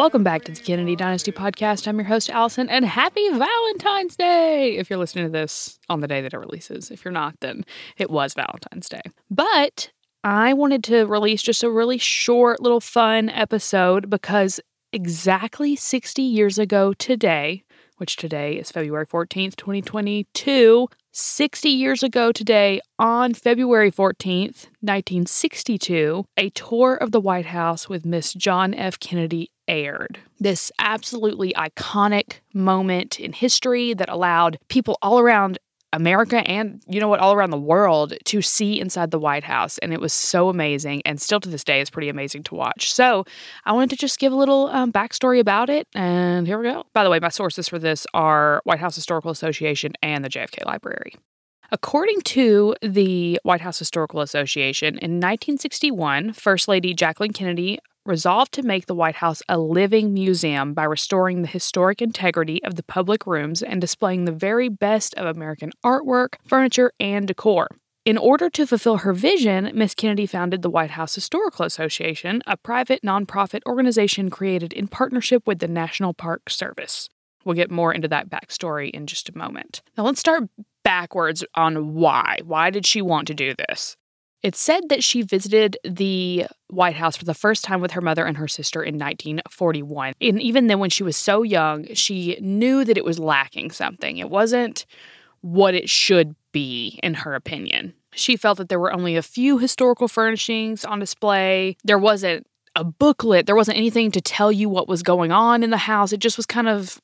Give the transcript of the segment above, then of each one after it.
Welcome back to the Kennedy Dynasty Podcast. I'm your host, Allison, and happy Valentine's Day if you're listening to this on the day that it releases. If you're not, then it was Valentine's Day. But I wanted to release just a really short, little fun episode because exactly 60 years ago today, which today is February 14th, 2022, 60 years ago today, on February 14th, 1962, a tour of the White House with Miss John F. Kennedy aired. This absolutely iconic moment in history that allowed people all around America and, you know what, all around the world to see inside the White House. And it was so amazing. And still to this day, is pretty amazing to watch. So I wanted to just give a little um, backstory about it. And here we go. By the way, my sources for this are White House Historical Association and the JFK Library. According to the White House Historical Association, in 1961, First Lady Jacqueline Kennedy resolved to make the White House a living museum by restoring the historic integrity of the public rooms and displaying the very best of American artwork, furniture, and decor. In order to fulfill her vision, Miss Kennedy founded the White House Historical Association, a private nonprofit organization created in partnership with the National Park Service. We'll get more into that backstory in just a moment. Now, let's start backwards on why. Why did she want to do this? It's said that she visited the White House for the first time with her mother and her sister in 1941. And even then, when she was so young, she knew that it was lacking something. It wasn't what it should be, in her opinion. She felt that there were only a few historical furnishings on display. There wasn't a booklet, there wasn't anything to tell you what was going on in the house. It just was kind of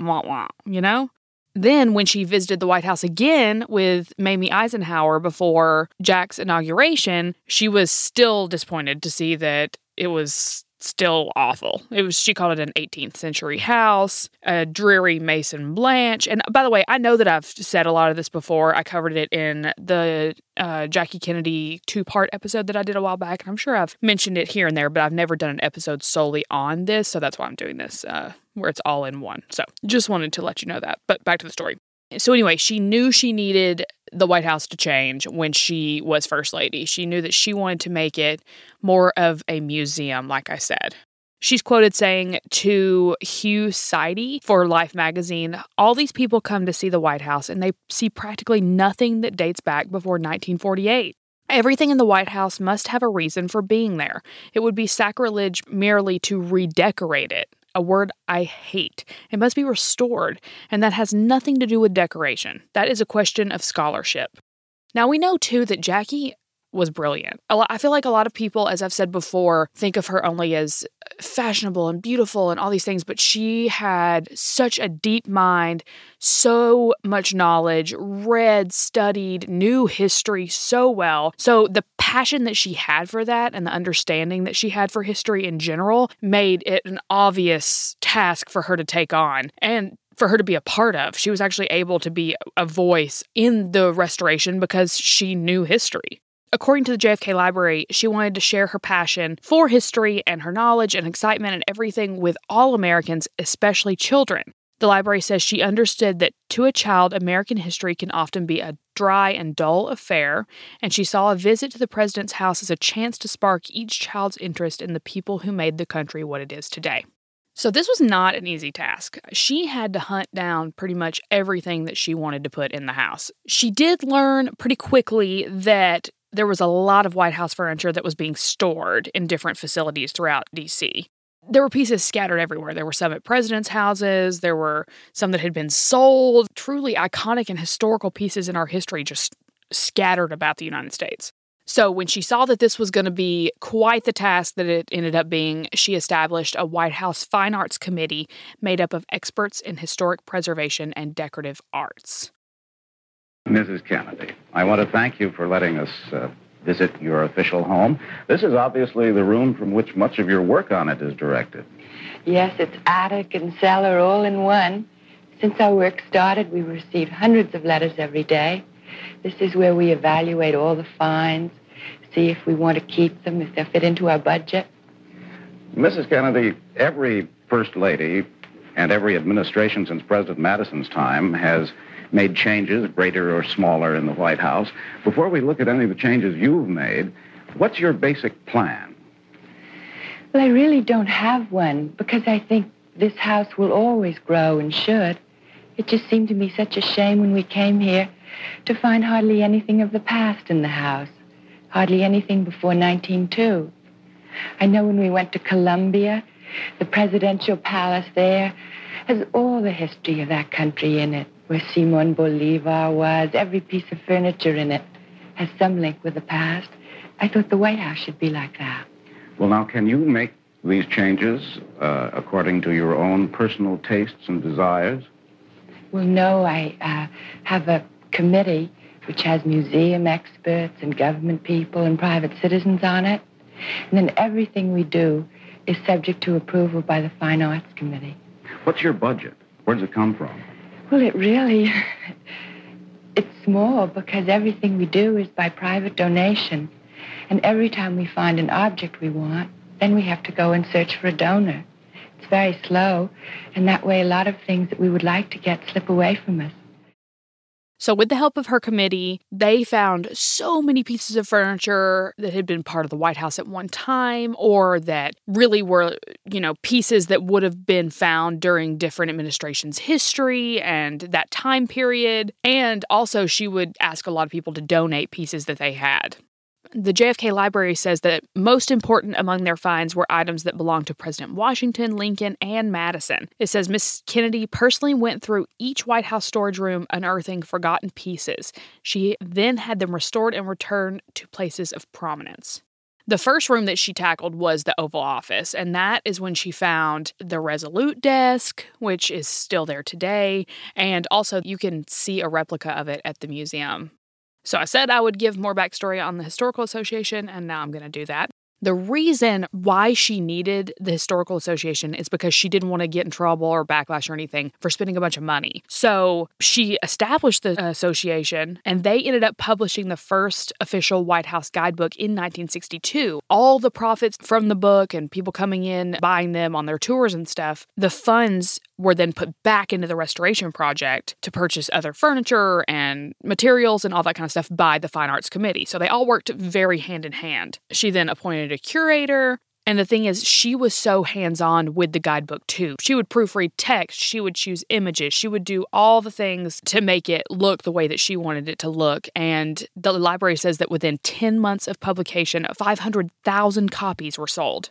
wah wah, you know? Then, when she visited the White House again with Mamie Eisenhower before Jack's inauguration, she was still disappointed to see that it was still awful. It was she called it an 18th century house, a dreary Maison Blanche. And by the way, I know that I've said a lot of this before. I covered it in the uh, Jackie Kennedy two part episode that I did a while back, and I'm sure I've mentioned it here and there, but I've never done an episode solely on this, so that's why I'm doing this. Uh, where it's all in one. So just wanted to let you know that. But back to the story. So, anyway, she knew she needed the White House to change when she was First Lady. She knew that she wanted to make it more of a museum, like I said. She's quoted saying to Hugh Sidey for Life magazine All these people come to see the White House and they see practically nothing that dates back before 1948. Everything in the White House must have a reason for being there. It would be sacrilege merely to redecorate it a word I hate. It must be restored, and that has nothing to do with decoration. That is a question of scholarship. Now, we know too that Jackie was brilliant. I feel like a lot of people, as I've said before, think of her only as fashionable and beautiful and all these things, but she had such a deep mind, so much knowledge, read, studied, knew history so well. So the passion that she had for that and the understanding that she had for history in general made it an obvious task for her to take on. And for her to be a part of. She was actually able to be a voice in the restoration because she knew history. According to the JFK Library, she wanted to share her passion for history and her knowledge and excitement and everything with all Americans, especially children. The library says she understood that to a child, American history can often be a dry and dull affair, and she saw a visit to the president's house as a chance to spark each child's interest in the people who made the country what it is today. So, this was not an easy task. She had to hunt down pretty much everything that she wanted to put in the house. She did learn pretty quickly that there was a lot of White House furniture that was being stored in different facilities throughout DC. There were pieces scattered everywhere. There were some at presidents' houses, there were some that had been sold, truly iconic and historical pieces in our history just scattered about the United States. So, when she saw that this was going to be quite the task that it ended up being, she established a White House Fine Arts Committee made up of experts in historic preservation and decorative arts. Mrs. Kennedy, I want to thank you for letting us uh, visit your official home. This is obviously the room from which much of your work on it is directed. Yes, it's attic and cellar all in one. Since our work started, we received hundreds of letters every day. This is where we evaluate all the finds, see if we want to keep them, if they fit into our budget. Mrs. Kennedy, every First Lady and every administration since President Madison's time has made changes, greater or smaller, in the White House. Before we look at any of the changes you've made, what's your basic plan? Well, I really don't have one because I think this house will always grow and should. It just seemed to me such a shame when we came here to find hardly anything of the past in the house, hardly anything before 1902. I know when we went to Colombia, the presidential palace there has all the history of that country in it where Simon Bolivar was. Every piece of furniture in it has some link with the past. I thought the White House should be like that. Well, now, can you make these changes uh, according to your own personal tastes and desires? Well, no. I uh, have a committee which has museum experts and government people and private citizens on it. And then everything we do is subject to approval by the Fine Arts Committee. What's your budget? Where does it come from? Well, it really, it's small because everything we do is by private donation. And every time we find an object we want, then we have to go and search for a donor. It's very slow, and that way a lot of things that we would like to get slip away from us. So, with the help of her committee, they found so many pieces of furniture that had been part of the White House at one time, or that really were, you know, pieces that would have been found during different administrations' history and that time period. And also, she would ask a lot of people to donate pieces that they had. The JFK Library says that most important among their finds were items that belonged to President Washington, Lincoln, and Madison. It says Miss Kennedy personally went through each White House storage room unearthing forgotten pieces. She then had them restored and returned to places of prominence. The first room that she tackled was the Oval Office, and that is when she found the Resolute desk, which is still there today, and also you can see a replica of it at the museum. So I said I would give more backstory on the Historical Association, and now I'm going to do that. The reason why she needed the Historical Association is because she didn't want to get in trouble or backlash or anything for spending a bunch of money. So she established the association and they ended up publishing the first official White House guidebook in 1962. All the profits from the book and people coming in buying them on their tours and stuff, the funds were then put back into the restoration project to purchase other furniture and materials and all that kind of stuff by the Fine Arts Committee. So they all worked very hand in hand. She then appointed a curator. And the thing is, she was so hands on with the guidebook too. She would proofread text, she would choose images, she would do all the things to make it look the way that she wanted it to look. And the library says that within 10 months of publication, 500,000 copies were sold.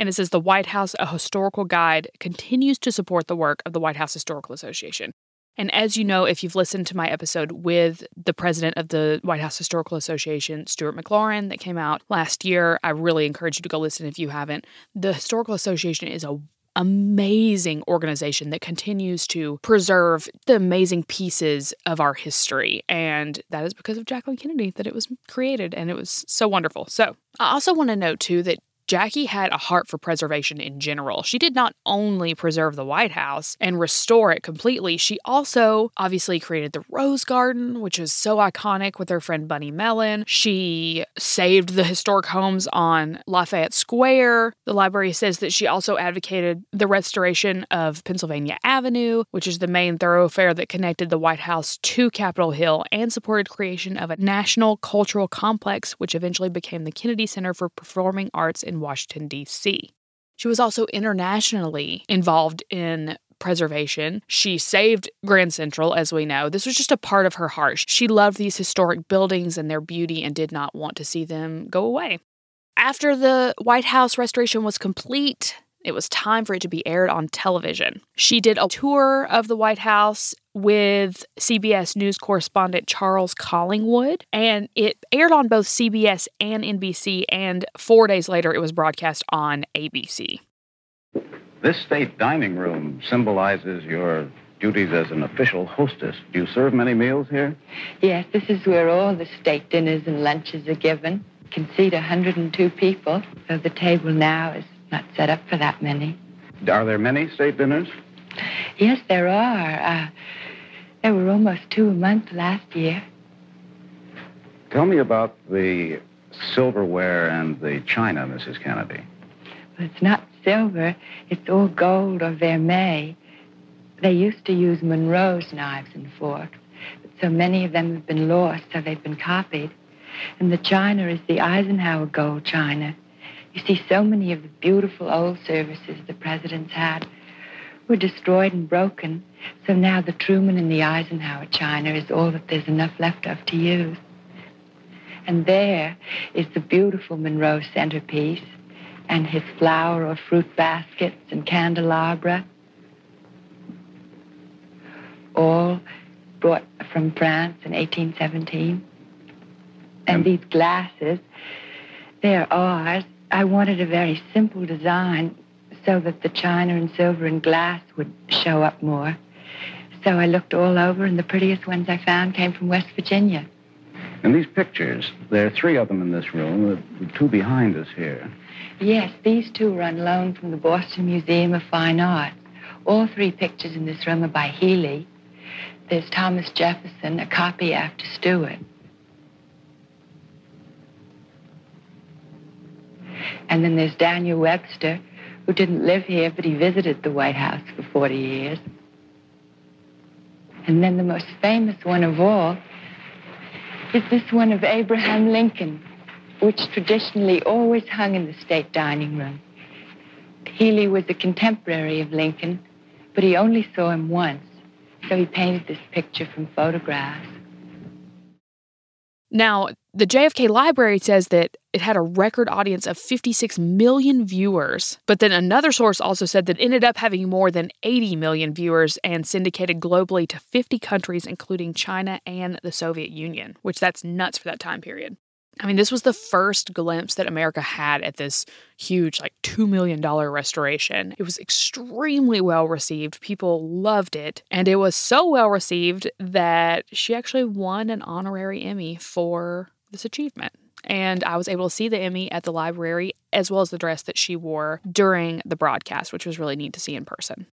And it says the White House, a historical guide, continues to support the work of the White House Historical Association. And as you know, if you've listened to my episode with the president of the White House Historical Association, Stewart McLaurin, that came out last year, I really encourage you to go listen if you haven't. The Historical Association is a amazing organization that continues to preserve the amazing pieces of our history. And that is because of Jacqueline Kennedy that it was created and it was so wonderful. So I also want to note too that Jackie had a heart for preservation in general. She did not only preserve the White House and restore it completely, she also obviously created the Rose Garden, which is so iconic with her friend Bunny Mellon. She saved the historic homes on Lafayette Square. The library says that she also advocated the restoration of Pennsylvania Avenue, which is the main thoroughfare that connected the White House to Capitol Hill and supported creation of a national cultural complex, which eventually became the Kennedy Center for Performing Arts in Washington, D.C. She was also internationally involved in preservation. She saved Grand Central, as we know. This was just a part of her heart. She loved these historic buildings and their beauty and did not want to see them go away. After the White House restoration was complete, it was time for it to be aired on television. She did a tour of the White House with CBS News correspondent Charles Collingwood, and it aired on both CBS and NBC, and four days later, it was broadcast on ABC. This state dining room symbolizes your duties as an official hostess. Do you serve many meals here? Yes, this is where all the state dinners and lunches are given. Can seat 102 people, though the table now is not set up for that many. Are there many state dinners? Yes, there are. Uh, there were almost two a month last year. Tell me about the silverware and the china, Mrs. Kennedy. Well, it's not silver. It's all gold or vermeil. They used to use Monroe's knives and forks, but so many of them have been lost, so they've been copied. And the china is the Eisenhower gold china. You see, so many of the beautiful old services the presidents had were destroyed and broken, so now the Truman and the Eisenhower china is all that there's enough left of to use. And there is the beautiful Monroe centerpiece and his flower or fruit baskets and candelabra, all brought from France in 1817. And these glasses, they're ours. I wanted a very simple design so that the china and silver and glass would show up more. So I looked all over, and the prettiest ones I found came from West Virginia. And these pictures, there are three of them in this room, the, the two behind us here. Yes, these two were on loan from the Boston Museum of Fine Arts. All three pictures in this room are by Healy. There's Thomas Jefferson, a copy after Stuart. And then there's Daniel Webster, who didn't live here, but he visited the White House for 40 years. And then the most famous one of all is this one of Abraham Lincoln, which traditionally always hung in the state dining room. Healy was a contemporary of Lincoln, but he only saw him once, so he painted this picture from photographs. Now, the JFK Library says that it had a record audience of 56 million viewers, but then another source also said that it ended up having more than 80 million viewers and syndicated globally to 50 countries, including China and the Soviet Union, which that's nuts for that time period. I mean, this was the first glimpse that America had at this huge, like $2 million restoration. It was extremely well received. People loved it. And it was so well received that she actually won an honorary Emmy for this achievement. And I was able to see the Emmy at the library as well as the dress that she wore during the broadcast, which was really neat to see in person.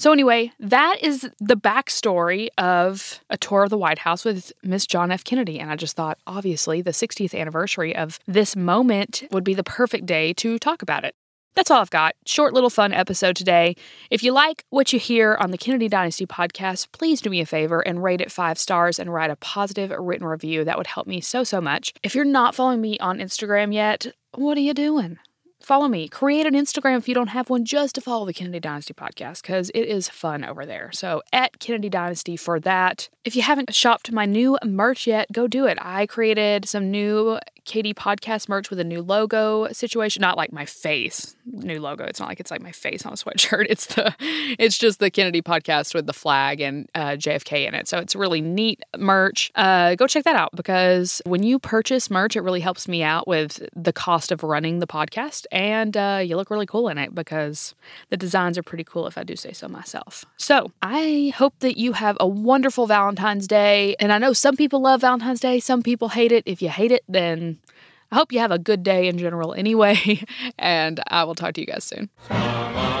So, anyway, that is the backstory of a tour of the White House with Miss John F. Kennedy. And I just thought, obviously, the 60th anniversary of this moment would be the perfect day to talk about it. That's all I've got. Short little fun episode today. If you like what you hear on the Kennedy Dynasty podcast, please do me a favor and rate it five stars and write a positive written review. That would help me so, so much. If you're not following me on Instagram yet, what are you doing? follow me. Create an Instagram if you don't have one just to follow the Kennedy Dynasty podcast because it is fun over there. So at Kennedy Dynasty for that. If you haven't shopped my new merch yet, go do it. I created some new KD podcast merch with a new logo situation. Not like my face, new logo. It's not like it's like my face on a sweatshirt. It's the, it's just the Kennedy podcast with the flag and uh, JFK in it. So it's really neat merch. Uh, go check that out because when you purchase merch, it really helps me out with the cost of running the podcast and uh, you look really cool in it because the designs are pretty cool if I do say so myself. So I hope that you have a wonderful Valentine's Day. And I know some people love Valentine's Day, some people hate it. If you hate it, then I hope you have a good day in general anyway. and I will talk to you guys soon. Come on